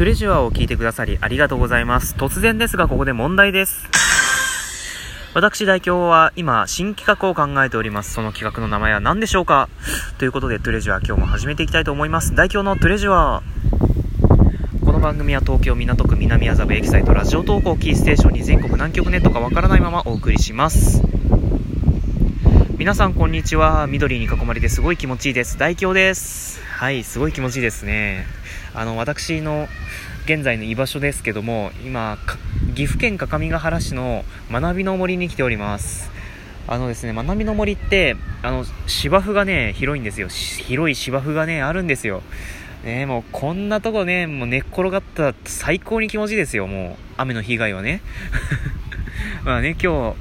トレジュアを聞いてくださりありがとうございます。突然ですが、ここで問題です。私代表は今、新企画を考えております。その企画の名前は何でしょうか？ということで、トレジュア今日も始めていきたいと思います。代表のトレジュアこの番組は東京港区南麻布エキサイトラジオ投稿キーステーションに全国南極ネットかわからないままお送りします。皆さんこんにちは。緑に囲まれてすごい気持ちいいです。大京です。はい、すごい気持ちいいですね。あの、私の現在の居場所ですけども、今、岐阜県各務原市の学びの森に来ております。あのですね、学びの森って、あの、芝生がね、広いんですよ。広い芝生がね、あるんですよ。ねもうこんなとこね、もう寝っ転がったら最高に気持ちいいですよ、もう。雨の被害はね。まあね、今日、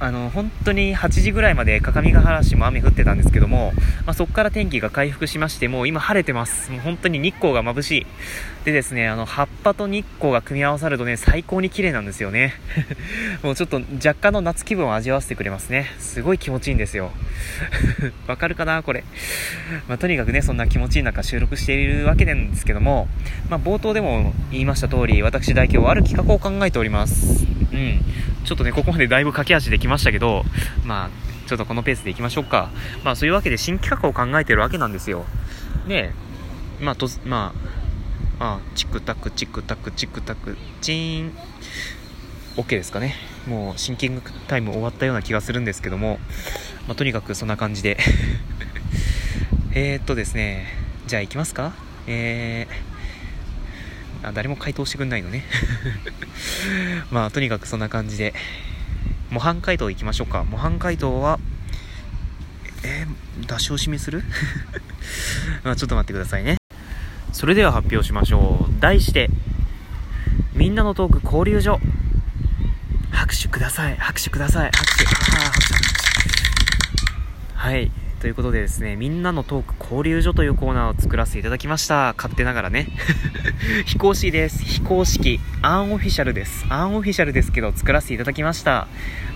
あの、本当に8時ぐらいまで各務原市も雨降ってたんですけども、まあ、そこから天気が回復しまして、もう今晴れてます。もう本当に日光が眩しい。でですね、あの、葉っぱと日光が組み合わさるとね、最高に綺麗なんですよね。もうちょっと若干の夏気分を味わわせてくれますね。すごい気持ちいいんですよ。わかるかなこれ。まあ、とにかくね、そんな気持ちいい中収録しているわけなんですけども、まあ、冒頭でも言いました通り、私代表はある企画を考えております。うん。ちょっとね、ここまでだいぶ駆け足できましたけど、まあ、ちょっとこのペースでいきましょうか。まあ、そういうわけで新企画を考えてるわけなんですよ。で、まあ、と、まあ、あチクタク、チクタク、チクタク、チーン。OK ですかね。もうシンキングタイム終わったような気がするんですけども、まあ、とにかくそんな感じで。えーっとですね、じゃあ行きますかえー、あ、誰も回答してくんないのね。まあ、とにかくそんな感じで、模範解答いきましょうか。模範解答は、えー、出し惜しみする？まあ、ちょっと待ってくださいね。それでは発表しましょう。題して、みんなのトーク交流所。拍手ください。拍手ください。拍手。あー拍手拍手はい。ということでですね、みんなのトーク交流所というコーナーを作らせていただきました。勝手ながらね。非公式です。非公式。アンオフィシャルです。アンオフィシャルですけど、作らせていただきました。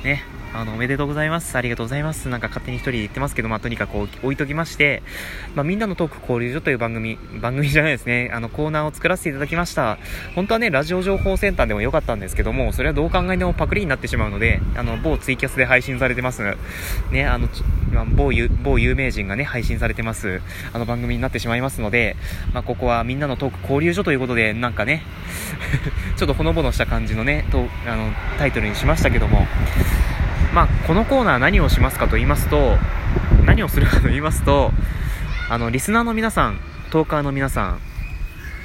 ね。あの、おめでとうございます。ありがとうございます。なんか勝手に一人で言ってますけど、まあ、とにかく置いときまして、まあ、みんなのトーク交流所という番組、番組じゃないですね、あの、コーナーを作らせていただきました。本当はね、ラジオ情報センターでもよかったんですけども、それはどう考えてもパクリになってしまうので、あの、某ツイキャスで配信されてます。ね、あの、まあ某有、某有名人がね、配信されてます、あの番組になってしまいますので、まあ、ここはみんなのトーク交流所ということで、なんかね、ちょっとほのぼのした感じのね、とあのタイトルにしましたけども、まあ、このコーナー何をしますかと言いますと、何をするかと言いますと、あの、リスナーの皆さん、トーカーの皆さん、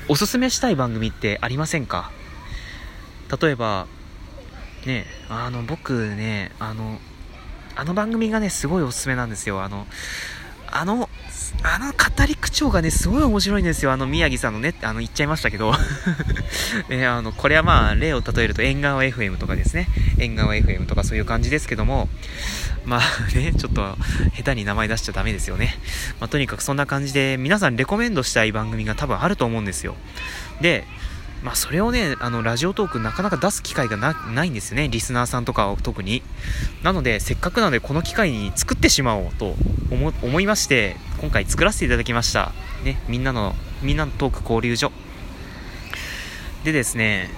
おすすめしたい番組ってありませんか？例えば、ね、あの、僕ね、あの、あの番組がね、すごいおすすめなんですよ。あの、あの、あの語り口調がね、すごい面白いんですよ。あの宮城さんのね、あの言っちゃいましたけど。えあの、これはまあ、例を例えると、縁側 FM とかですね。縁側 FM とかそういう感じですけども、まあね、ちょっと、下手に名前出しちゃダメですよね。まあ、とにかくそんな感じで、皆さんレコメンドしたい番組が多分あると思うんですよ。で、まあ、それをね、あの、ラジオトークなかなか出す機会がなないんですね。リスナーさんとかを特に。なので、せっかくなので、この機会に作ってしまおうと思思いまして、今回作らせていただきました。ね、みんなの、みんなのトーク交流所。でですね、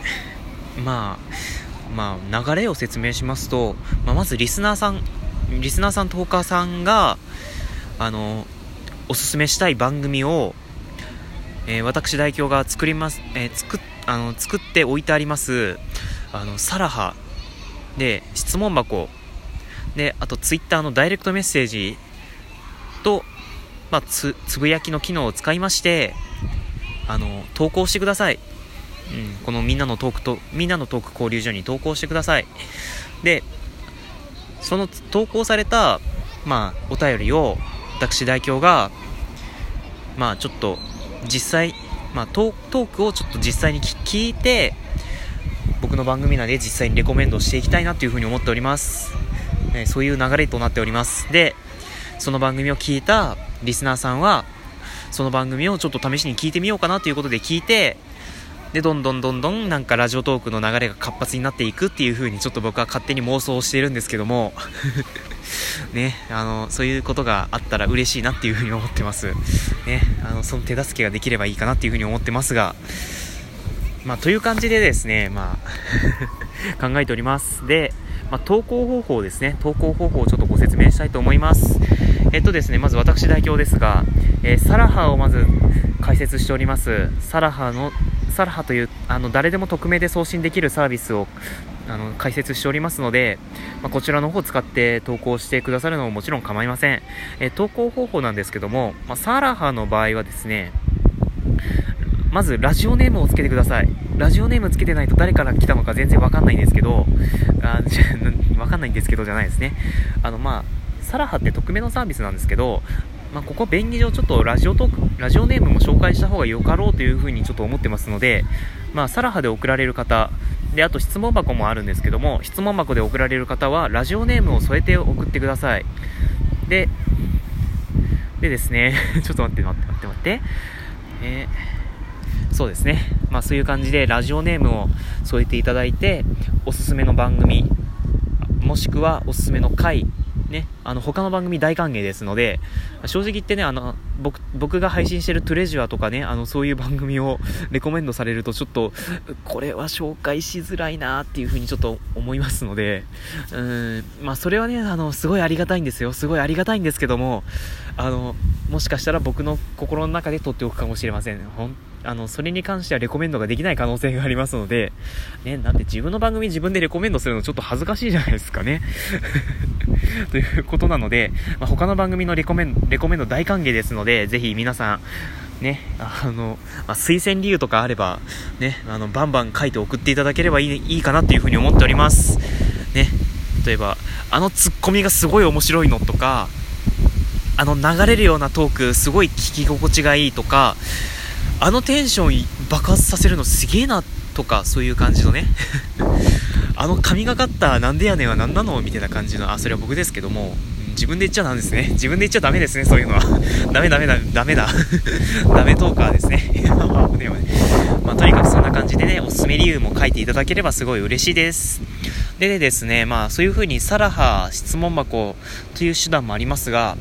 まあ、まあ、流れを説明しますと、まあ、まずリスナーさん、リスナーさん、トーカーさんが、あの、おすすめしたい番組を、えー私代表が作ります、えー作っあの作って置いてありますあのサラハ。で質問箱。であとツイッターのダイレクトメッセージ。と、まあ、つつぶやきの機能を使いましてあの投稿してください、うん、このみんなのトークとみんなのトーク交流所に投稿してください。でその投稿された、まあ、お便りを私代表がまあちょっと実際、まあ、トークをちょっと実際に聞いて僕の番組内で実際にレコメンドしていきたいなというふうに思っております、えそういう流れとなっております。でその番組を聞いたリスナーさんはその番組をちょっと試しに聞いてみようかなということで聞いてでどんどんどんどんなんかラジオトークの流れが活発になっていくっていう風にちょっと僕は勝手に妄想をしているんですけども ねあのそういうことがあったら嬉しいなっていう風に思ってますねあのその手助けができればいいかなっていう風に思ってますがまあ、という感じでですね、まあ 考えております。で、まあ、投稿方法ですね。投稿方法をちょっとご説明したいと思います。えっとですね、まず私代表ですが、えー、サラハをまず解説しております。サラハの、サラハという、あの、誰でも匿名で送信できるサービスをあの解説しておりますので、まあ、こちらの方を使って投稿してくださるのももちろん構いません。え投稿方法なんですけども、まあ、サラハの場合はですね、まずラジオネームをつけてください。ラジオネームつけてないと誰から来たのか全然わかんないんですけど、あじゃ わかんないんですけどじゃないですね。あの、まあ、サラハって匿名のサービスなんですけど、まあ、ここ便宜上ちょっとラジオトーク、ラジオネームも紹介した方がよかろうというふうにちょっと思ってますので、まあ、サラハで送られる方、で、あと質問箱もあるんですけども、質問箱で送られる方は、ラジオネームを添えて送ってください。で、でですね、ちょっと待って待って待って待って。えー、そうですね。まあそういう感じでラジオネームを添えていただいて、おすすめの番組、もしくはおすすめの回ね、あの、他の番組大歓迎ですので、正直言ってね、あの、僕、僕が配信してるトレジュアとかね、あの、そういう番組を レコメンドされると、ちょっと、これは紹介しづらいなっていうふうにちょっと思いますので、うん、まあ、それはね、あの、すごいありがたいんですよ。すごいありがたいんですけども、あの、もしかしたら僕の心の中で撮っておくかもしれません。ほんあの、それに関してはレコメンドができない可能性がありますので、ね、なんで自分の番組自分でレコメンドするのちょっと恥ずかしいじゃないですかね。ということなので、まあ、他の番組のレコメンレコメンド大歓迎ですので、ぜひ皆さん、ね、あの、まあ、推薦理由とかあれば、ね、あの、バンバン書いて送っていただければいいいいかなっていうふうに思っております。ね、例えば、あのツッコミがすごい面白いのとか、あの流れるようなトークすごい聞き心地がいいとか、あのテンション爆発させるのすげえなとか、そういう感じのねあの神がかったなんでやねんは何なのみたいな感じの、あ、それは僕ですけども、自分で言っちゃなんですね。自分で言っちゃダメですね、そういうのは。ダメダメだ、ダメだ。ダメトーカーですね。ねまあ、とにかくそんな感じでね、おすすめ理由も書いていただければすごい嬉しいです。でですね、まあそういう風にサラハ質問箱という手段もありますが、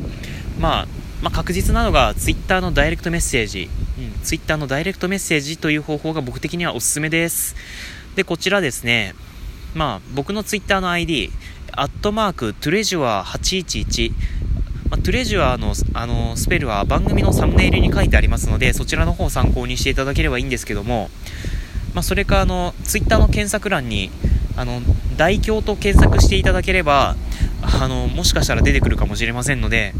まあ、まあ、確実なのが Twitter のダイレクトメッセージ、うん、Twitter のダイレクトメッセージという方法が僕的にはおすすめです。で、こちらですね、まあ、僕の Twitter の ID、アットマーク、トゥレジュア811、まあ、トゥレジュアのあのスペルは番組のサムネイルに書いてありますので、そちらの方を参考にしていただければいいんですけども、まあ、それかあの、Twitter の検索欄に、あの、大京と検索していただければ、あの、もしかしたら出てくるかもしれませんので、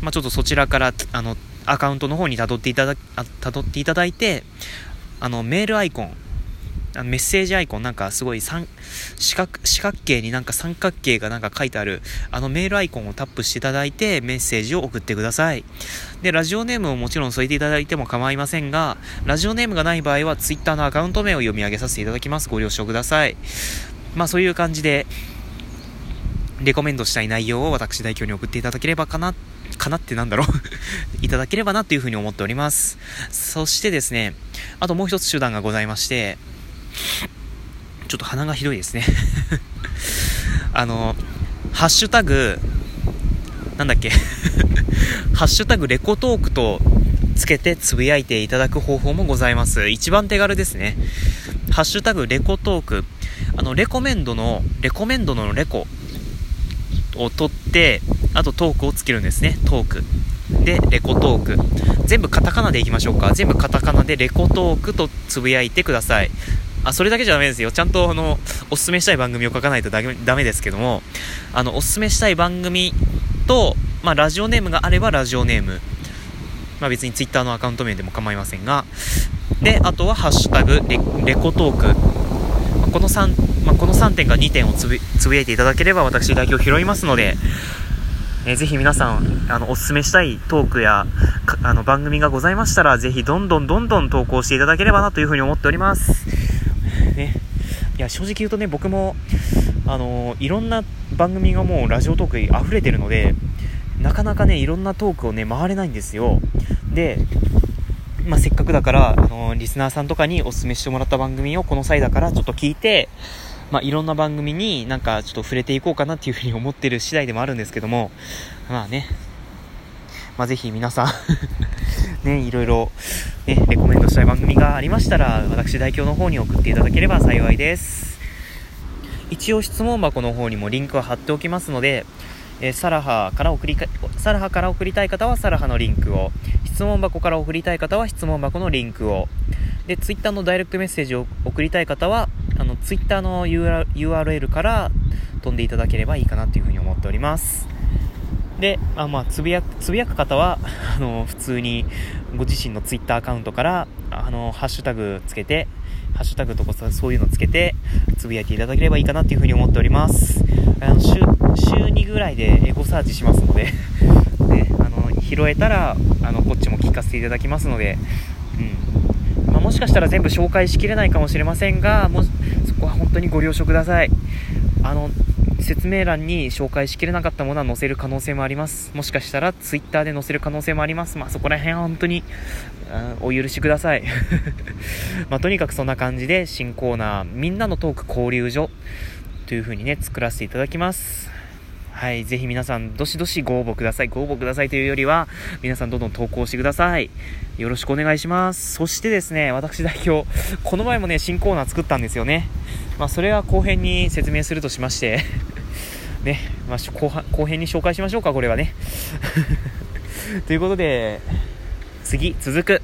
まあ、ちょっとそちらから、あの、アカウントの方に辿っていただ、辿っていただいて、あの、メールアイコン、あのメッセージアイコンなんかすごい三四角四角形になんか三角形がなんか書いてあるあのメールアイコンをタップしていただいてメッセージを送ってください。でラジオネームをもちろん添えていただいても構いませんがラジオネームがない場合は Twitter のアカウント名を読み上げさせていただきます。ご了承ください。まあそういう感じでレコメンドしたい内容を私代表に送っていただければかなかなってなんだろう。いただければなというふうに思っております。そしてですね、あともう一つ手段がございまして、ちょっと鼻がひどいですね あの、ハッシュタグ、なんだっけ ハッシュタグレコトークとつけてつぶやいていただく方法もございます。一番手軽ですね。ハッシュタグレコトーク。あの、レコメンドの、レコメンドのレコを取って、あとトークをつけるんですね。トーク。で、レコトーク。全部カタカナでいきましょうか。全部カタカナでレコトークとつぶやいてください。あ、それだけじゃダメですよ。ちゃんと、あの、おすすめしたい番組を書かないとダメですけども、あの、おすすめしたい番組と、まあ、ラジオネームがあればラジオネーム。まあ、別に Twitter のアカウント名でも構いませんが、で、あとは、ハッシュタグレ、レコトーク。まあ、この3、まあ、この3点か2点をつぶつぶやいていただければ、私、代表拾いますので、えー、ぜひ皆さん、あの、おすすめしたいトークや、あの、番組がございましたら、ぜひ、どんどんどんどん投稿していただければなというふうに思っております。いや、正直言うとね、僕も、あのいろんな番組がもうラジオトークに溢れてるので、なかなかね、いろんなトークをね、回れないんですよ。で、まあ、せっかくだから、あのリスナーさんとかにお勧めしてもらった番組をこの際だからちょっと聞いて、まあ、いろんな番組になんかちょっと触れていこうかなっていうふうに思ってる次第でもあるんですけども、まあね、まあ、ぜひ皆さんね、いろいろ、ね、レコメントしたい番組がありましたら、私代表の方に送っていただければ幸いです。一応質問箱の方にもリンクを貼っておきますので、えー、サラハから送りか、サラハから送りたい方はサラハのリンクを、質問箱から送りたい方は質問箱のリンクを、で、ツイッターのダイレクトメッセージを送りたい方は、あの、ツイッターの URL から飛んでいただければいいかなというふうに思っております。で、あまあ、つぶやく、つぶやく方は、あの、普通にご自身のツイッターアカウントから、あの、ハッシュタグつけて、ハッシュタグとかそういうのつけて、つぶやいていただければいいかなっていうふうに思っております。あの週、週2ぐらいでエゴサーチしますので ね、あの、拾えたら、あの、こっちも聞かせていただきますので、うん。まあ、もしかしたら全部紹介しきれないかもしれませんが、もそこは本当にご了承ください。あの、説明欄に紹介しきれなかったものは載せる可能性もあります。もしかしたら Twitter で載せる可能性もあります。まあそこら辺は本当に、うんお許しください。まあとにかくそんな感じで新コーナー、みんなのトーク交流所という風にね、作らせていただきます。はい、ぜひ皆さん、どしどしご応募ください。ご応募くださいというよりは、皆さんどんどん投稿してください。よろしくお願いします。そしてですね、私代表、この前もね、新コーナー作ったんですよね。まあ、それは後編に説明するとしまして ね、まあ、後後編に紹介しましょうか、これはね。ということで、次、続く。